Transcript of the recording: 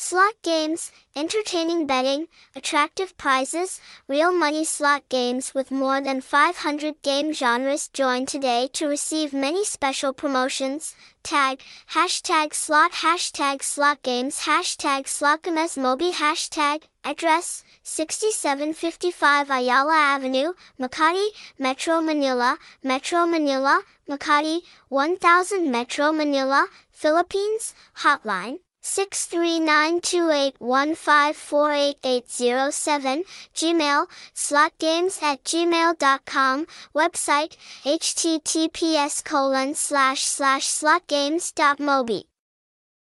Slot games, entertaining betting, attractive prizes, real money slot games with more than 500 game genres. Join today to receive many special promotions. Tag, hashtag slot, hashtag slot games, hashtag slotgames mobi, hashtag, address, 6755 Ayala Avenue, Makati, Metro Manila, Metro Manila, Makati, 1000 Metro Manila, Philippines, hotline. 6392815488807, Gmail, slotgames at gmail.com, website, https colon slash slash slotgames.mobi.